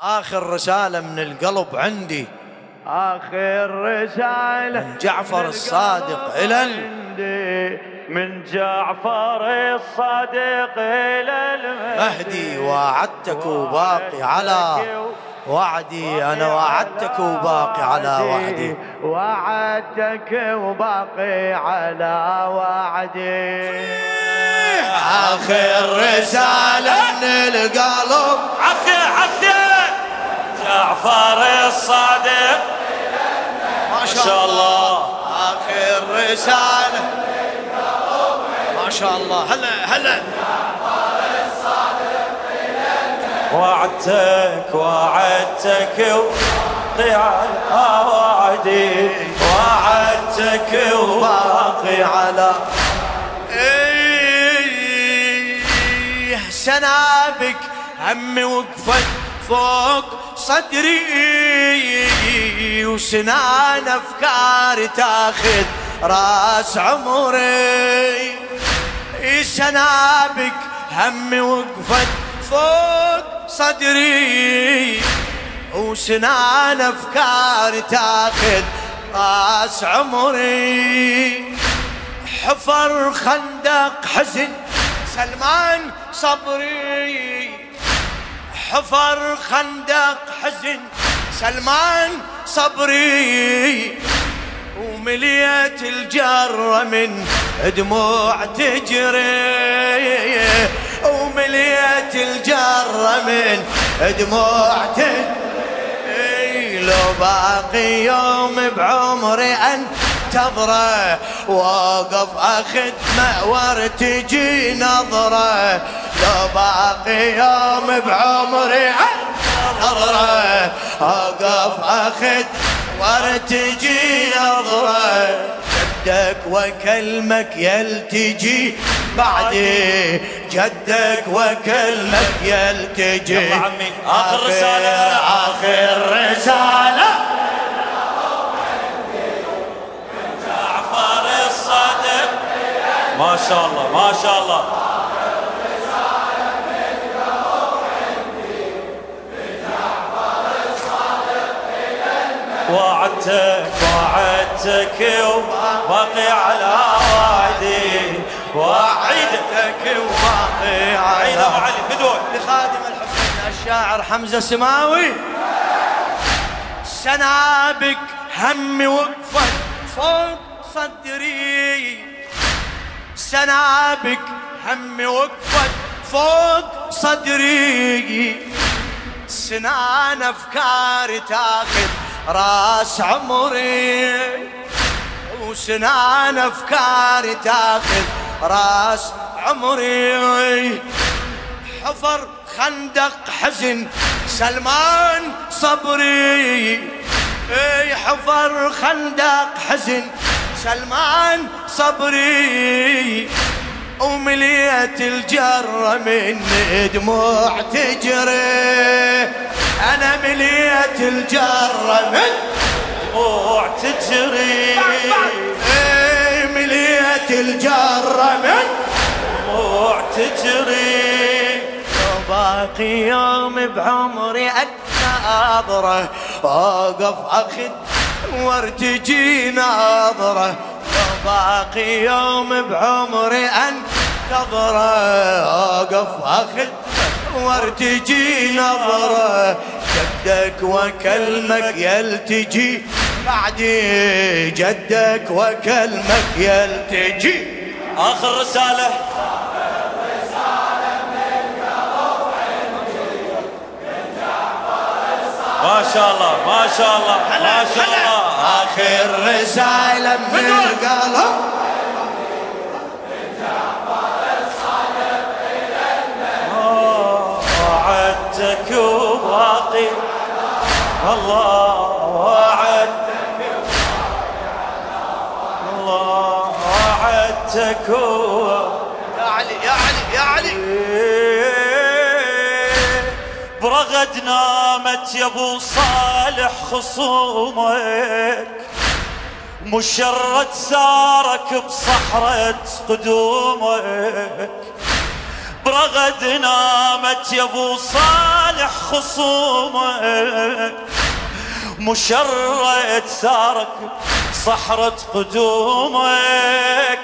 آخر رسالة من القلب عندي. آخر رسالة من جعفر الصادق إلى ال... عندي. من جعفر الصادق إلى مهدي وعدتك وباقي على وعدي أنا وعدتك وباقي على وعدي. وعدتك وباقي على وعدي. آخر رسالة من القلب. عافية جعفر الصادق. ما شاء الله. آخر رسالة ما شاء الله. هلا هلا. وعدتك وعدتك وباقي على وعدي وعدتك وباقي على. إيه سنابك همي وقفت فوق. صدري وسنان أفكاري تاخذ راس عمري. سنابك همي وقفت فوق صدري وسنان أفكاري تاخذ راس عمري. حفر خندق حزن سلمان صبري. حفر خندق حزن سلمان صبري. ومليت الجرة من دموع تجري. ومليت الجرة من دموع تجري. لو باقي يوم بعمري انتظره واقف اخذ مأور تجي نظره. لو باقي يوم بعمري انتظره واقف اخذ وارتجي نظره. جدك وكلمك يلتجي بعدي. جدك وكلمك يلتجي يلا عمي، آخر رسالة. ما شاء الله ما شاء الله وعدتك وعدتك وباقي على وعدي. وعدتك وباقي عيد أبو علي فدوه لخادم الحسين الشاعر حمزة سماوي. سنابك همي وقفت فوق صدري. سنابك همي وقفت فوق صدري. سنان افكاري تاخذ راس عمري. وسنان افكاري تاخذ راس عمري. حفر خندق حزن سلمان صبري. إي حفر خندق حزن سلمان صبري ومليت الجرة من دموع تجري. أنا مليت الجرة من دموع تجري. اي مليت الجرة من دموع تجري. باقي يوم بعمري اناظره أوقف أخذ وارتجي ناظره باقي يوم بعمري انتظره أوقف أخذ. وارتجي نظرة جدك وكلمك يلتجي. بعدي جدك وكلمك يلتجي. آخر رسالة. ما شاء الله ما شاء الله ما شاء الله. آخر رسالة من القلب وعدتك وباقي. الله وعدتك الله وعدتك يا علي يا علي يا علي. برغد نامت يا أبو صالح خصومك مشرد سارك بصحرة قدومك. برغد نامت يا أبو صالح خصومك مشرد ثارك صحرة قدومك.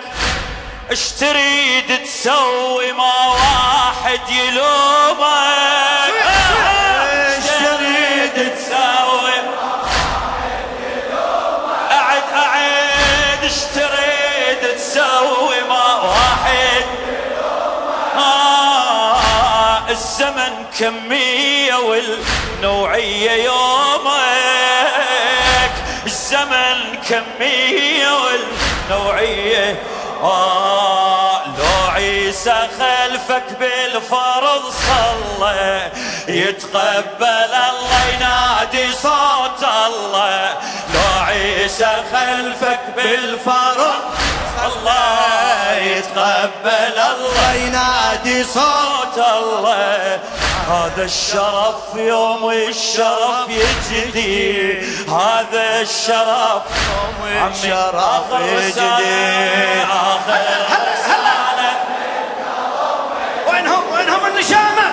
اش تريد تسوي ما واحد يلومك؟ الزمن كمية والنوعية يومك. الزمن كمية والنوعية. آه لو عيسى خلفك بالفرض صلى يتقبل الله ينادي صوت الله. لو عيسى خلفك بالفرض الله يتقبل الله. ينادي صوت الله. هذا الشرف يوم الشرف يجدي. هذا الشرف عمي الشرف يجدي. آخر رسالة. وينهم وينهم النشامة.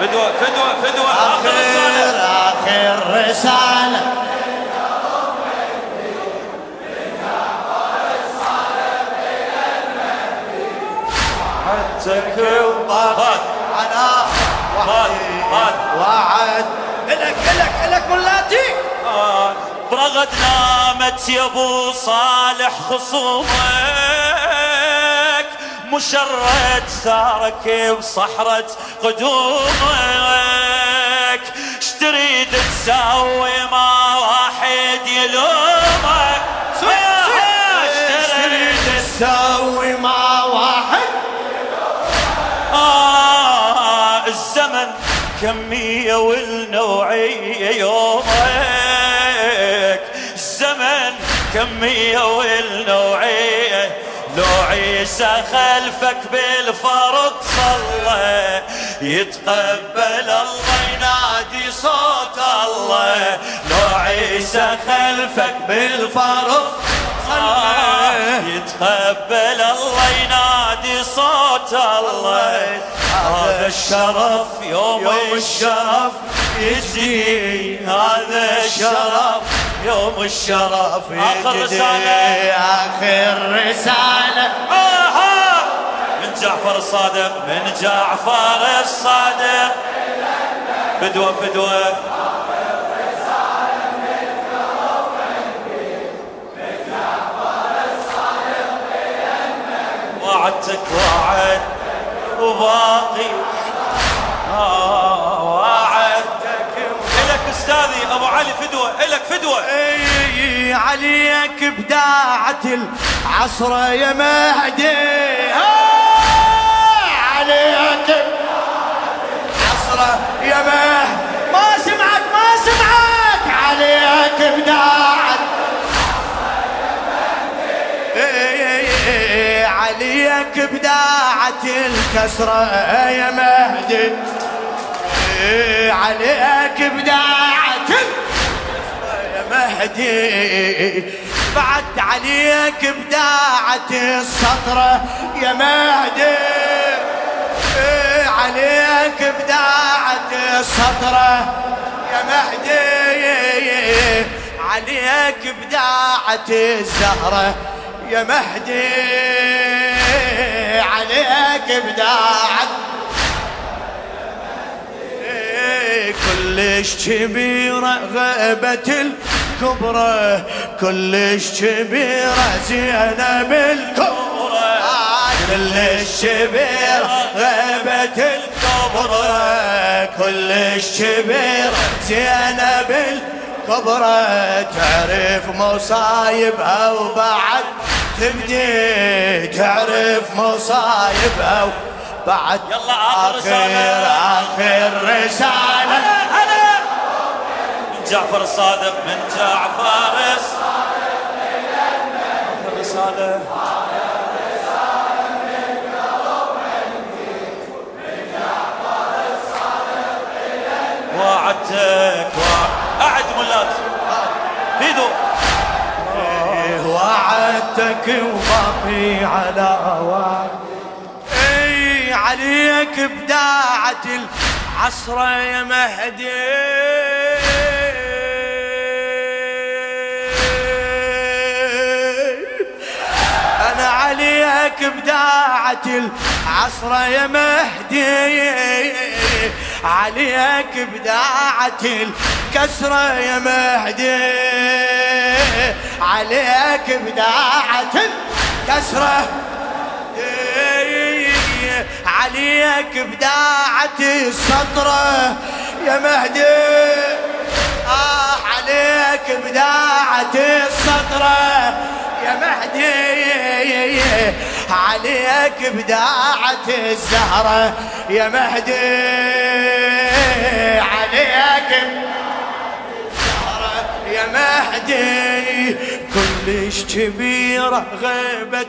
فدوة فدوة فدوة آخر رسالة. آخر رسالة. وعد. إلك إلك إلك ملاتي برغد نامت يا أبو صالح خصومك مشرد ثارك بصحرة قدومك. اش تريد تسوي ما واحد يلومك اش تريد الزمن كمية والنوعية يومك. الزمن كمية والنوعية. لو عيسى خلفك بالفرض صلى. يتقبل الله ينادي صوت الله. لو عيسى خلفك بالفرض صلى. يتقبل الله ينادي صوت الله. هذا الشرف يوم الشرف يجي هذا الشرف يوم الشرف. رسالة. آخر رسالة. آها من جعفر الصادق من جعفر الصادق. فدوة فدوة. وعدتك وعد. وباقي آه وعدتك. إلك أستاذي أبو علي فدوة. إلك فدوة. إي عليك بداعة العصر يا مهدي. عليك بداعة الكسرة يا مهدي. إي، عليك بداعة الكسرة يا مهدي. بعد عليك بداعة السطرة يا مهدي. إي، عليك بداعة السطرة يا مهدي. عليك بداعة الزهرة يا مهدي. عليك إيه، كلش كبيرة غيبة الكبرى كلش كبيرة زينب الكبرى. آه، كلش كبيرة غيبة الكبرى كلش كبيرة زينب الكبرى. تعرف مصايبها وبعد تبدي تعرف مصايبها وبعد يلا آخر رسالة. آخر رسالة. هلا من جعفر الصادق. من جعفر الصادق. آخر رسالة وعدتك وع- أعد ملات. فيدو وعدتك وباقي على وعد عليك بداعة العصر يا مهدي. أنا عليك بداعة العصر يا مهدي. عليك بداعة الكسرة يا مهدي. عليك بداعة الكسرة عليك بداعة السطرة يا مهدي. آه عليك بداعة السطرة يا مهدي. عليك بداعة الزهرة يا مهدي. عليك. مهدي كلش كبيرة غيبة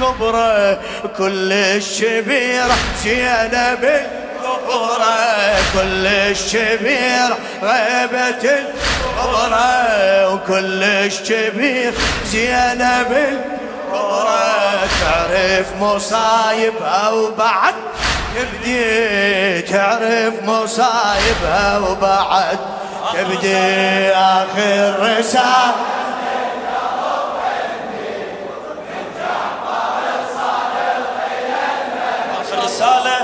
الكبرى كلش كبيرة زينب الكبرى كلش كبيرة غيبة الكبرى وكلش كبير زينب الكبرى تعرف مصايبها وبعد تبدي تعرف مصايبها وبعد تبدي آخر رسالة آخر رسالة.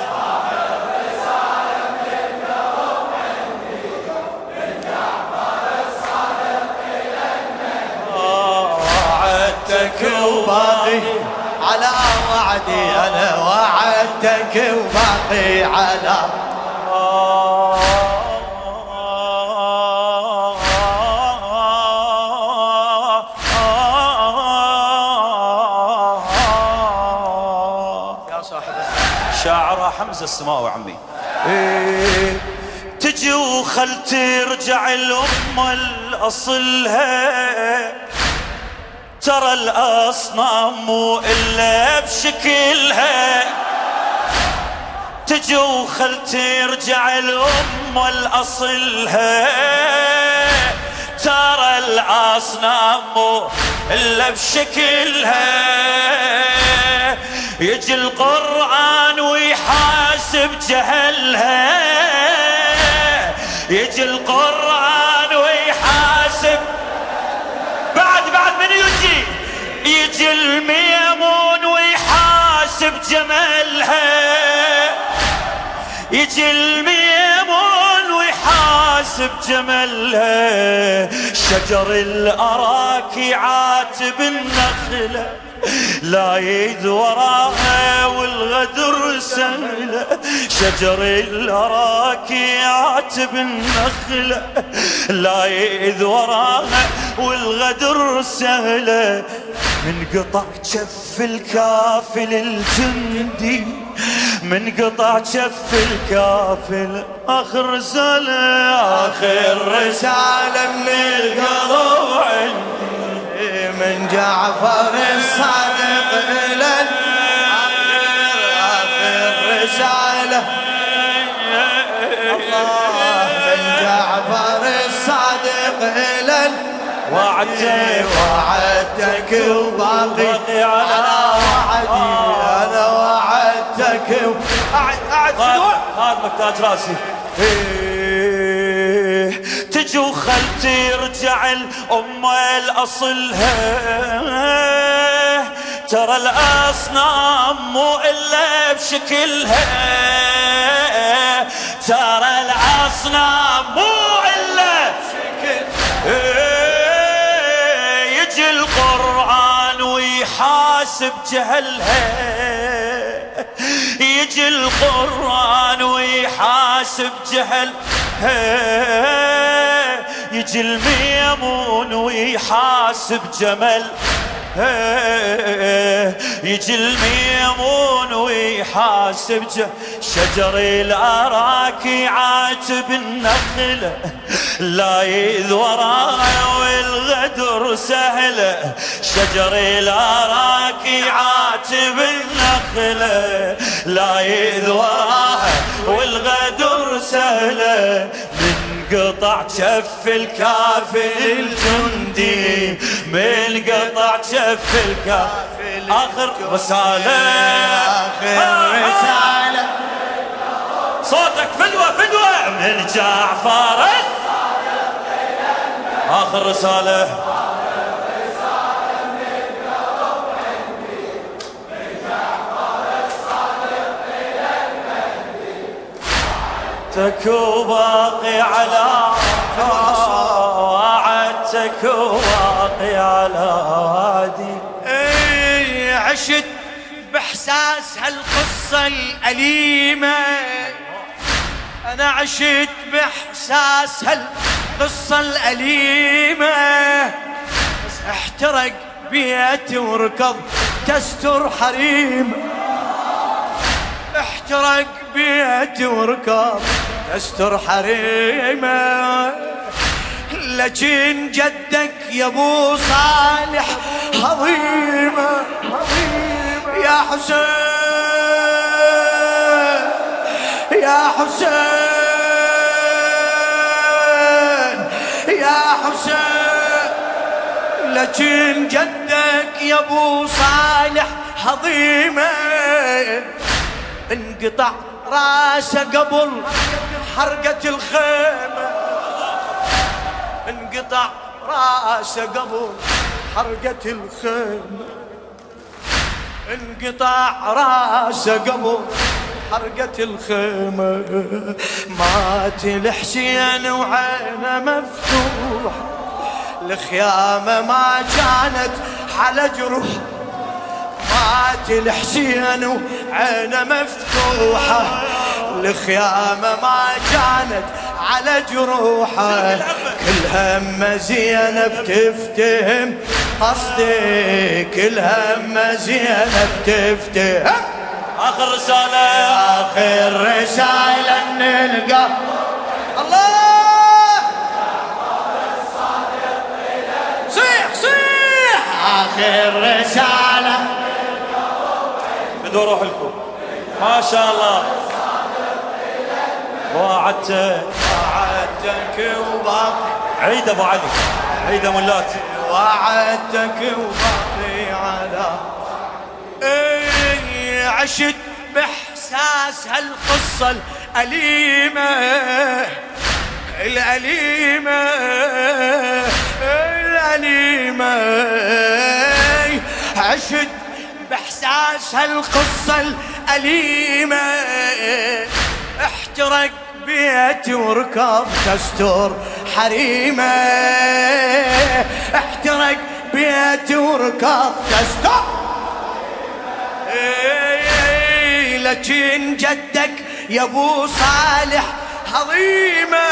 وعدتك وباقي. على وعدي أنا وعدتك وباقي. على السماوي عمي. إيه، تجي وخل ترجع الأم الأصلها ترى الأصنام مو إلا بشكلها تجي وخل ترجع الأم الأصلها ترى الأصنام مو إلا بشكلها يجي القرآن ويحاسب جهلها. يجي القرآن ويحاسب. بعد بعد من يجي؟ يجي الميمون ويحاسب جمالها يجي الميمون ويحاسب جمالها شجر الأراك يعاتب النخلة لا يد وراها والغدر سهلة. شجر الأراك يعاتب النخلة لا يد وراها والغدر سهلة. من قطع كف الكافل الجندي من قطع كف الكافل آخر رسالة آخر رسالة من عندي. من جعفر الصادق إلى آخر رسالة. الله من جعفر الصادق إلى وعدتك وعدتك وباقي باقي على وعدي. وعدتك أعد أعد هذا مكتاج راسي. إيه، تجي وخل ترجع الأم الأصلها ترى الأصنام مو إلا بشكلها ترى الأصنام مو إلا إيه، يجي القرآن ويحاسب جهلها يجي القرآن ويحاسب جهلها يجي الميمون ويحاسب جمل. يجي الميمون ويحاسب شجر الأراك يعاتب النخلة لا يذ وراها والغدر سهلة شجر الأراك يعاتب النخلة لا يذوراها والغدر سهلة من قطع شف الكافل الجندي من قطع شف الكافل آخر رسالة. آخر رسالة. صوتك فدوة فدوة. من جعفر. آخر رسالة. وعدتك وباقي على وعدتك وباقي على وادي إيه عشت بإحساس هالقصة الأليمة. أنا عشت بإحساس هالقصة الأليمة. بس أحترق بيتي وركض تستر حريم. أحترق بيتي وركض تستر حريمة. لكن جدك يا أبو صالح هضيمه يا حسين يا حسين يا حسين. لكن جدك يا أبو صالح هضيمه انقطع رأسه قبل حرقة الخيمة. انقطع راسه قبل حرقة الخيمة. انقطع راسه قبل حرقة الخيمة. مات الحسين وعينه مفتوح. الخيامة ما كانت على جروح. مات الحسين وعينه مفتوحة. الخيامة ما كانت على جروحه. كل هم زينب تفتهم. قصدي كل هم زينب تفتهم. آخر رسالة. آخر رسالة نلقى. الله! صيح صيح! آخر رسالة. بدو أروح لكم. ما شاء الله. وعدتك وعدتك وباقي عيد أبو علي. عيد ملات وعدتك وباقي على إيه عشت بإحساس هالقصة الأليمة. الأليمة. الأليمة. عشت بإحساس هالقصة الأليمة. احترق بيتي وركض تستر حريمة. احترق بيتي وركض تستر إيه، لكن جدك يا أبو صالح هضيمة.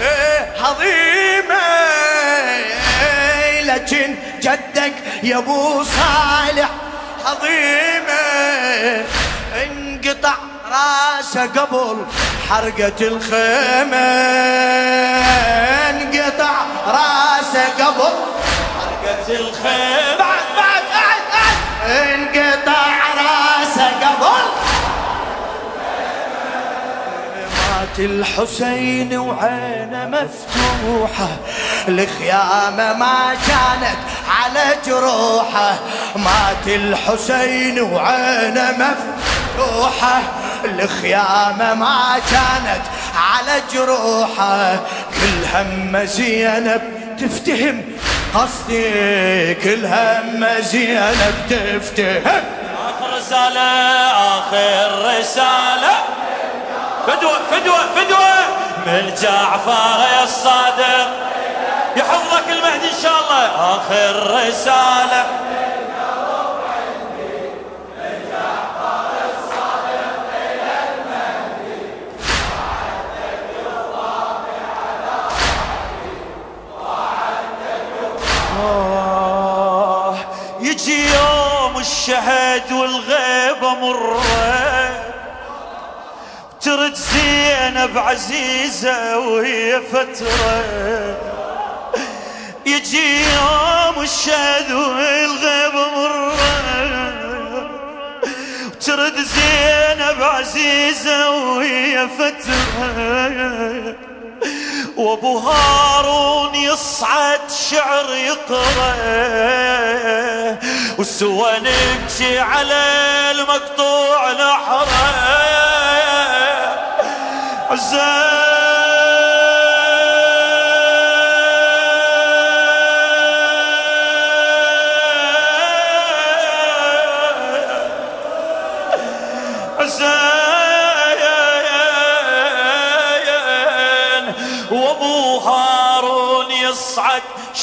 إيه، هضيمة. إيه، لكن جدك يا أبو صالح هضيمة. انقطع راسه قبل حرقة الخيمة انقطع راسه قبل حرقة الخيل بعد بعد قعد قعد انقطع راسه قبل. مات الحسين وعينه مفتوحة الخيامة ما كانت على جروحه. مات الحسين وعينه مفتوحة الخيامة ما كانت على جروحه. كل هم زينب تفتهم قصدي كل هم زينب تفتهم. آخر رسالة آخر رسالة. فدوة فدوة فدوة. من جعفر الصادق. يحفظك المهدي إن شاء الله. آخر رسالة. مرة ترد زينب عزيزة وهي فترة. يجي يوم الشهد والغيب مرة. ترد زينب عزيزة وهي فترة. وأبو هارون يصعد شعر يقرأ. وسوى نبكي على المقطوع نحرة.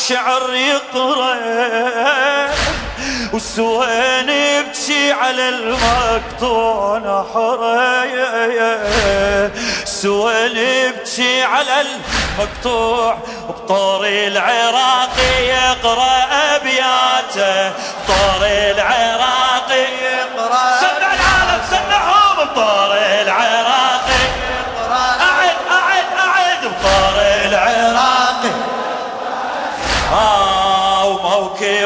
شعر يقرأ وسوين يبكي على المقطوع نحره سوين يبكي على المقطوع بطور العراقي يقرأ أبياته بطور العراقي يقرأ سمع العالم سمعهم بطور العراقي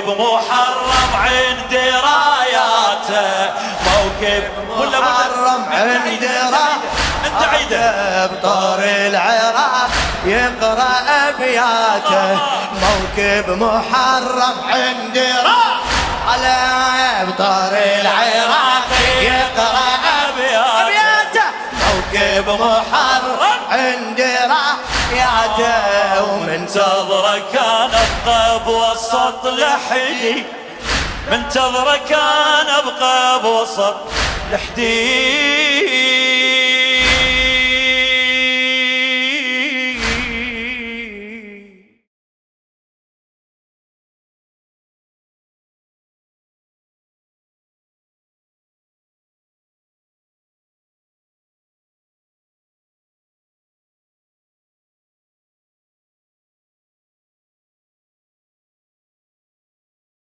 وموكب محرم عند راياته موكب محرم عند انت عيده. بطور العراق يقرأ أبياته. موكب محرم عند راح على بطور العراق يقرأ أبياته. موكب محرم عند راحياته ومن منتظره كان أبقى بوسط لحدي. منتظره كان أبقى بوسط لحدي.